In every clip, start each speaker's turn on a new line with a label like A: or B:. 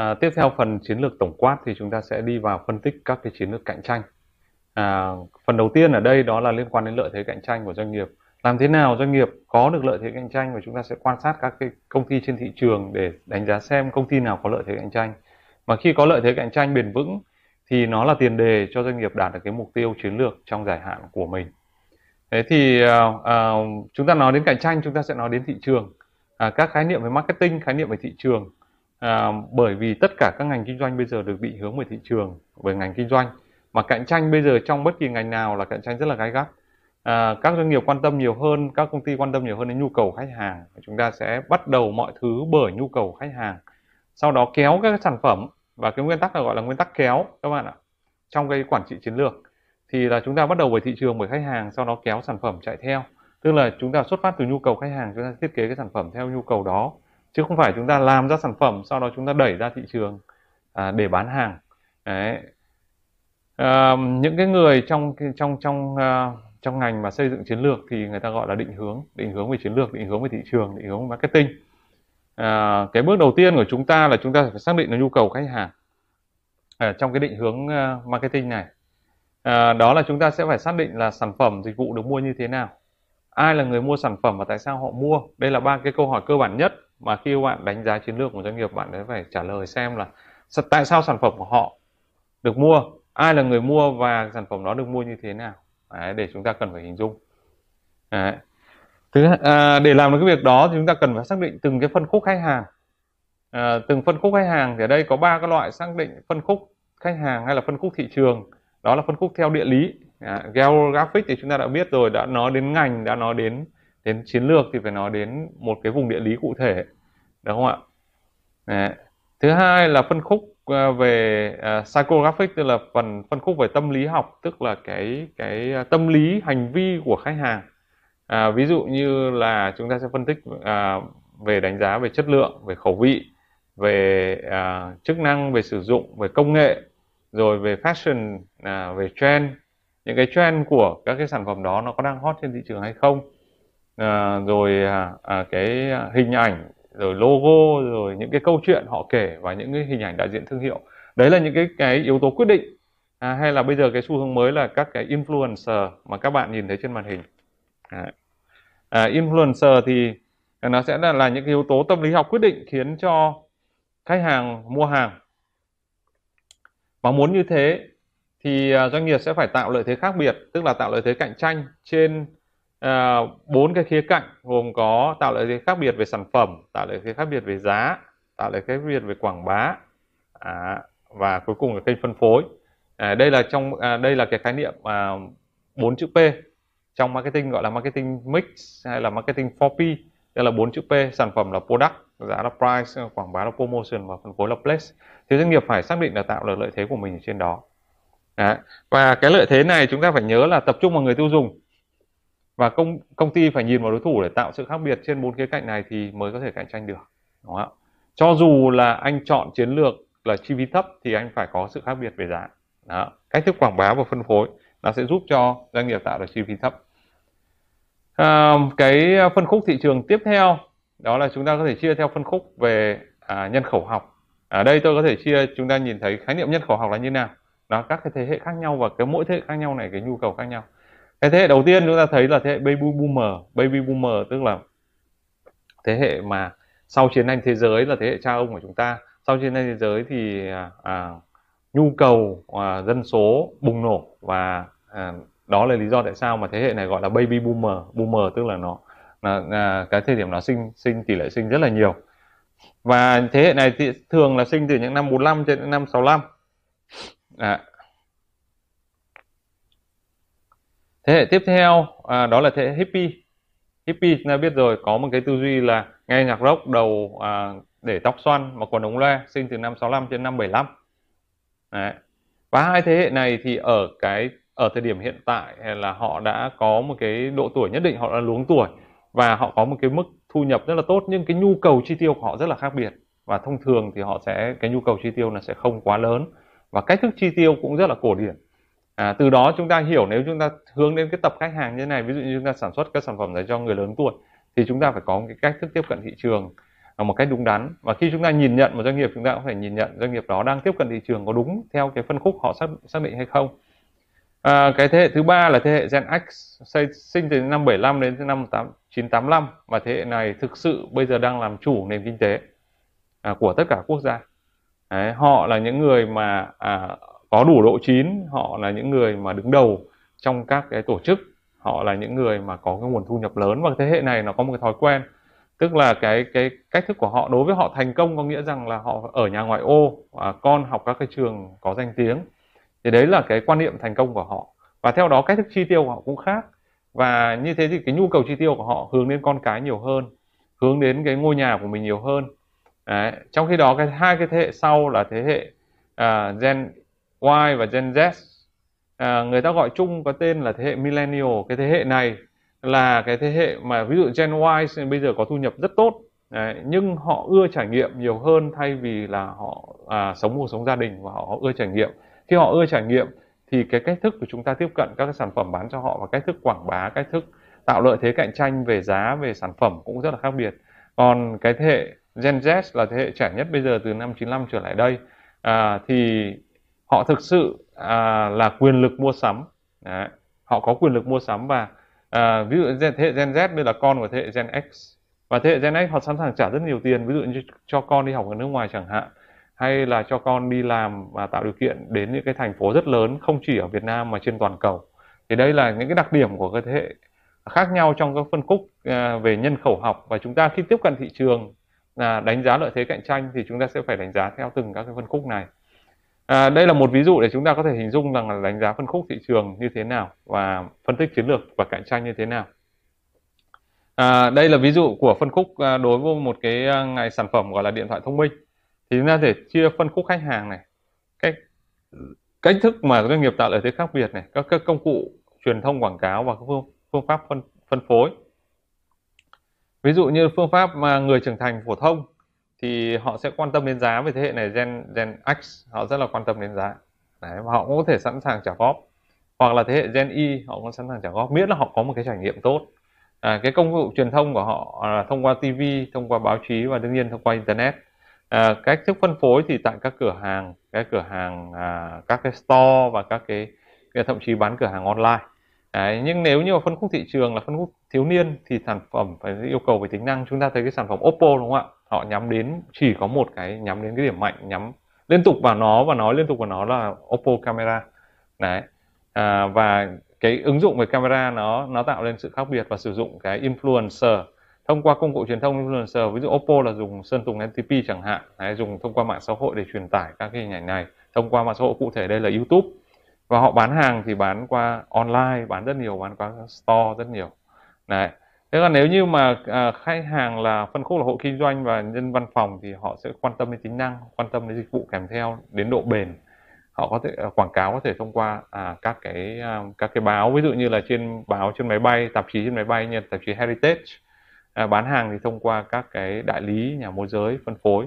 A: À, tiếp theo phần chiến lược tổng quát thì chúng ta sẽ đi vào phân tích các cái chiến lược cạnh tranh. À, phần đầu tiên ở đây đó là liên quan đến lợi thế cạnh tranh của doanh nghiệp. Làm thế nào doanh nghiệp có được lợi thế cạnh tranh và chúng ta sẽ quan sát các cái công ty trên thị trường để đánh giá xem công ty nào có lợi thế cạnh tranh. Mà khi có lợi thế cạnh tranh bền vững thì nó là tiền đề cho doanh nghiệp đạt được cái mục tiêu chiến lược trong dài hạn của mình. Thế thì uh, uh, chúng ta nói đến cạnh tranh chúng ta sẽ nói đến thị trường. À, các khái niệm về marketing, khái niệm về thị trường à, bởi vì tất cả các ngành kinh doanh bây giờ được định hướng về thị trường về ngành kinh doanh. Mà cạnh tranh bây giờ trong bất kỳ ngành nào là cạnh tranh rất là gay gắt. À, các doanh nghiệp quan tâm nhiều hơn các công ty quan tâm nhiều hơn đến nhu cầu khách hàng. Chúng ta sẽ bắt đầu mọi thứ bởi nhu cầu khách hàng. Sau đó kéo các sản phẩm và cái nguyên tắc là gọi là nguyên tắc kéo các bạn ạ trong cái quản trị chiến lược. Thì là chúng ta bắt đầu bởi thị trường bởi khách hàng sau đó kéo sản phẩm chạy theo. Tức là chúng ta xuất phát từ nhu cầu khách hàng chúng ta thiết kế cái sản phẩm theo nhu cầu đó chứ không phải chúng ta làm ra sản phẩm sau đó chúng ta đẩy ra thị trường à, để bán hàng. Đấy. À, những cái người trong trong trong uh, trong ngành mà xây dựng chiến lược thì người ta gọi là định hướng định hướng về chiến lược định hướng về thị trường định hướng về marketing. À, cái bước đầu tiên của chúng ta là chúng ta phải xác định là nhu cầu khách hàng à, trong cái định hướng uh, marketing này. À, đó là chúng ta sẽ phải xác định là sản phẩm dịch vụ được mua như thế nào. Ai là người mua sản phẩm và tại sao họ mua? Đây là ba cái câu hỏi cơ bản nhất mà khi bạn đánh giá chiến lược của doanh nghiệp bạn sẽ phải trả lời xem là tại sao sản phẩm của họ được mua ai là người mua và sản phẩm đó được mua như thế nào. Đấy, để chúng ta cần phải hình dung. Đấy. Thứ, à, để làm được cái việc đó thì chúng ta cần phải xác định từng cái phân khúc khách hàng. À, từng phân khúc khách hàng thì ở đây có ba cái loại xác định phân khúc khách hàng hay là phân khúc thị trường. Đó là phân khúc theo địa lý. À, geographic thì chúng ta đã biết rồi đã nói đến ngành đã nói đến đến chiến lược thì phải nói đến một cái vùng địa lý cụ thể đúng không ạ? Đấy. thứ hai là phân khúc à, về uh, psychographic tức là phần phân khúc về tâm lý học tức là cái cái à, tâm lý hành vi của khách hàng. À, ví dụ như là chúng ta sẽ phân tích à, về đánh giá về chất lượng về khẩu vị về à, chức năng về sử dụng về công nghệ rồi về fashion à, về trend. Những cái trend của các cái sản phẩm đó nó có đang hot trên thị trường hay không? À, rồi à, à, cái hình ảnh rồi logo rồi những cái câu chuyện họ kể và những cái hình ảnh đại diện thương hiệu. Đấy là những cái cái yếu tố quyết định à, hay là bây giờ cái xu hướng mới là các cái influencer mà các bạn nhìn thấy trên màn hình. À, à, influencer thì nó sẽ là, là những cái yếu tố tâm lý học quyết định khiến cho khách hàng mua hàng. Và muốn như thế thì à, doanh nghiệp sẽ phải tạo lợi thế khác biệt tức là tạo lợi thế cạnh tranh trên À, bốn cái khía cạnh gồm có tạo lợi thế khác biệt về sản phẩm tạo lợi thế khác biệt về giá tạo lợi thế khác biệt về quảng bá. À, và cuối cùng là kênh phân phối. À, đây là trong à, đây là cái khái niệm à, bốn chữ P trong marketing gọi là marketing mix hay là marketing 4P đây là bốn chữ P sản phẩm là product giá là price quảng bá là promotion và phân phối là place. Thì doanh nghiệp phải xác định là tạo được lợi thế của mình trên đó. Đấy. và cái lợi thế này chúng ta phải nhớ là tập trung vào người tiêu dùng và công công ty phải nhìn vào đối thủ để tạo sự khác biệt trên bốn khía cạnh này thì mới có thể cạnh tranh được đúng không ạ? Cho dù là anh chọn chiến lược là chi phí thấp thì anh phải có sự khác biệt về giá. Đó. cách thức quảng bá và phân phối nó sẽ giúp cho doanh nghiệp tạo được chi phí thấp. À, cái phân khúc thị trường tiếp theo đó là chúng ta có thể chia theo phân khúc về à, nhân khẩu học. Ở đây tôi có thể chia chúng ta nhìn thấy khái niệm nhân khẩu học là như nào. Đó các cái thế hệ khác nhau và cái mỗi thế hệ khác nhau này cái nhu cầu khác nhau cái thế hệ đầu tiên chúng ta thấy là thế hệ baby boomer baby boomer tức là thế hệ mà sau chiến tranh thế giới là thế hệ cha ông của chúng ta. Sau chiến tranh thế giới thì à, à nhu cầu à, dân số bùng nổ và à, đó là lý do tại sao mà thế hệ này gọi là baby boomer. Boomer tức là nó là, là cái thời điểm nó sinh sinh tỷ lệ sinh rất là nhiều. Và thế hệ này thì thường là sinh từ những năm 45 cho đến năm 65 à, thế hệ tiếp theo à, đó là thế hệ hippie. Hippie chúng ta biết rồi có một cái tư duy là nghe nhạc rock đầu à, để tóc xoăn mà quần ống loe sinh từ năm 65 đến năm 75 Đấy. và hai thế hệ này thì ở cái ở thời điểm hiện tại là họ đã có một cái độ tuổi nhất định họ đã luống tuổi và họ có một cái mức thu nhập rất là tốt nhưng cái nhu cầu chi tiêu của họ rất là khác biệt. Và thông thường thì họ sẽ cái nhu cầu chi tiêu là sẽ không quá lớn và cách thức chi tiêu cũng rất là cổ điển à, từ đó chúng ta hiểu nếu chúng ta hướng đến cái tập khách hàng như thế này ví dụ như chúng ta sản xuất các sản phẩm dành cho người lớn tuổi thì chúng ta phải có một cái cách thức tiếp cận thị trường là một cách đúng đắn. Và khi chúng ta nhìn nhận một doanh nghiệp chúng ta cũng phải nhìn nhận doanh nghiệp đó đang tiếp cận thị trường có đúng theo cái phân khúc họ xác, xác định hay không. À, cái thế hệ thứ ba là thế hệ Gen X sinh từ năm 75 đến năm 1985 và thế hệ này thực sự bây giờ đang làm chủ nền kinh tế à, của tất cả quốc gia. Đấy, họ là những người mà à, có đủ độ chín họ là những người mà đứng đầu trong các cái tổ chức. Họ là những người mà có cái nguồn thu nhập lớn và thế hệ này nó có một cái thói quen. Tức là cái cái cách thức của họ đối với họ thành công có nghĩa rằng là họ ở nhà ngoại ô và con học các cái trường có danh tiếng. Thì đấy là cái quan niệm thành công của họ. Và theo đó cách thức chi tiêu của họ cũng khác. Và như thế thì cái nhu cầu chi tiêu của họ hướng đến con cái nhiều hơn hướng đến cái ngôi nhà của mình nhiều hơn. Đấy. trong khi đó cái hai cái thế hệ sau là thế hệ uh, Gen Y và Gen Z. À, người ta gọi chung có tên là thế hệ millennial. Cái thế hệ này là cái thế hệ mà ví dụ Gen Y bây giờ có thu nhập rất tốt. Đấy, nhưng họ ưa trải nghiệm nhiều hơn thay vì là họ à, sống cuộc sống gia đình và họ, họ ưa trải nghiệm. Khi họ ưa trải nghiệm thì cái cách thức của chúng ta tiếp cận các cái sản phẩm bán cho họ và cách thức quảng bá cách thức tạo lợi thế cạnh tranh về giá về sản phẩm cũng rất là khác biệt. Còn cái thế hệ Gen Z là thế hệ trẻ nhất bây giờ từ năm 95 trở lại đây. À, thì họ thực sự à, là quyền lực mua sắm. Đấy. họ có quyền lực mua sắm và à, ví dụ thế hệ Gen Z bây là con của thế hệ Gen X. Và thế hệ Gen X họ sẵn sàng trả rất nhiều tiền ví dụ như cho con đi học ở nước ngoài chẳng hạn hay là cho con đi làm và tạo điều kiện đến những cái thành phố rất lớn không chỉ ở Việt Nam mà trên toàn cầu. Thì đây là những cái đặc điểm của cái thế hệ khác nhau trong các phân khúc à, về nhân khẩu học. Và chúng ta khi tiếp cận thị trường là đánh giá lợi thế cạnh tranh thì chúng ta sẽ phải đánh giá theo từng các cái phân khúc này. À, đây là một ví dụ để chúng ta có thể hình dung rằng là đánh giá phân khúc thị trường như thế nào và phân tích chiến lược và cạnh tranh như thế nào. À, đây là ví dụ của phân khúc à, đối với một cái à, ngày sản phẩm gọi là điện thoại thông minh. Thì chúng ta thể chia phân khúc khách hàng này, cách cách thức mà doanh nghiệp tạo lợi thế khác biệt này, các, các công cụ truyền thông quảng cáo và các phương, phương pháp phân phân phối. Ví dụ như phương pháp mà người trưởng thành phổ thông thì họ sẽ quan tâm đến giá về thế hệ này gen gen X họ rất là quan tâm đến giá. Đấy, và họ cũng có thể sẵn sàng trả góp. Hoặc là thế hệ gen Y họ cũng sẵn sàng trả góp miễn là họ có một cái trải nghiệm tốt. À, cái công cụ truyền thông của họ là thông qua TV thông qua báo chí và đương nhiên thông qua internet. À, cách thức phân phối thì tại các cửa hàng các cửa hàng à, các cái store và các cái, cái thậm chí bán cửa hàng online. Đấy, nhưng nếu như mà phân khúc thị trường là phân khúc thiếu niên thì sản phẩm phải yêu cầu về tính năng. Chúng ta thấy cái sản phẩm Oppo đúng không ạ? Họ nhắm đến chỉ có một cái nhắm đến cái điểm mạnh nhắm liên tục vào nó và nói liên tục vào nó là Oppo camera. Đấy. À, và cái ứng dụng về camera nó nó tạo lên sự khác biệt và sử dụng cái influencer. Thông qua công cụ truyền thông influencer ví dụ Oppo là dùng Sơn Tùng NTP chẳng hạn đấy, dùng thông qua mạng xã hội để truyền tải các cái hình ảnh này. Thông qua mạng xã hội cụ thể đây là YouTube. Và họ bán hàng thì bán qua online bán rất nhiều bán qua store rất nhiều. Đấy thế còn nếu như mà à, khách hàng là phân khúc là hộ kinh doanh và nhân văn phòng thì họ sẽ quan tâm đến tính năng quan tâm đến dịch vụ kèm theo đến độ bền. Họ có thể à, quảng cáo có thể thông qua à, các cái à, các cái báo ví dụ như là trên báo trên máy bay tạp chí trên máy bay như tạp chí Heritage. À, bán hàng thì thông qua các cái đại lý nhà môi giới phân phối.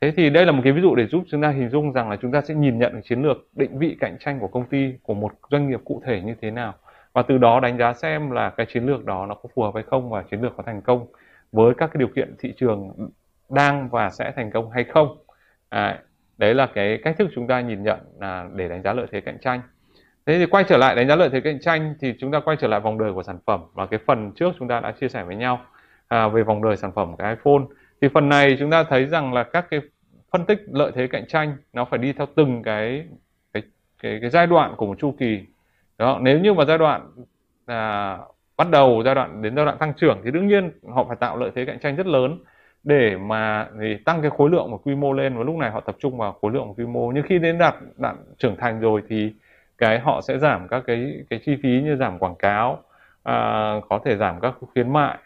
A: Thế thì đây là một cái ví dụ để giúp chúng ta hình dung rằng là chúng ta sẽ nhìn nhận chiến lược định vị cạnh tranh của công ty của một doanh nghiệp cụ thể như thế nào và từ đó đánh giá xem là cái chiến lược đó nó có phù hợp hay không và chiến lược có thành công với các cái điều kiện thị trường đang và sẽ thành công hay không. À, đấy là cái cách thức chúng ta nhìn nhận là để đánh giá lợi thế cạnh tranh. Thế thì quay trở lại đánh giá lợi thế cạnh tranh thì chúng ta quay trở lại vòng đời của sản phẩm và cái phần trước chúng ta đã chia sẻ với nhau à, về vòng đời sản phẩm cái iPhone. Thì phần này chúng ta thấy rằng là các cái phân tích lợi thế cạnh tranh nó phải đi theo từng cái cái cái, cái giai đoạn của một chu kỳ đó nếu như mà giai đoạn à, bắt đầu giai đoạn đến giai đoạn tăng trưởng thì đương nhiên họ phải tạo lợi thế cạnh tranh rất lớn để mà thì tăng cái khối lượng và quy mô lên và lúc này họ tập trung vào khối lượng và quy mô. Nhưng khi đến đạt đạt trưởng thành rồi thì cái họ sẽ giảm các cái cái chi phí như giảm quảng cáo à, có thể giảm các khuyến mại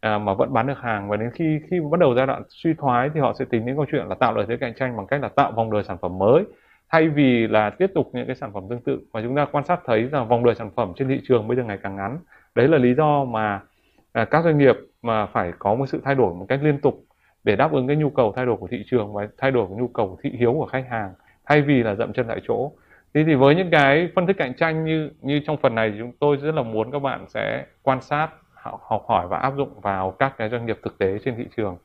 A: à, mà vẫn bán được hàng. Và đến khi khi bắt đầu giai đoạn suy thoái thì họ sẽ tính đến câu chuyện là tạo lợi thế cạnh tranh bằng cách là tạo vòng đời sản phẩm mới thay vì là tiếp tục những cái sản phẩm tương tự và chúng ta quan sát thấy rằng vòng đời sản phẩm trên thị trường bây giờ ngày càng ngắn. Đấy là lý do mà à, các doanh nghiệp mà phải có một sự thay đổi một cách liên tục để đáp ứng cái nhu cầu thay đổi của thị trường và thay đổi của nhu cầu thị hiếu của khách hàng thay vì là dậm chân tại chỗ. Thế thì với những cái phân tích cạnh tranh như như trong phần này thì chúng tôi rất là muốn các bạn sẽ quan sát học hỏi và áp dụng vào các cái doanh nghiệp thực tế trên thị trường.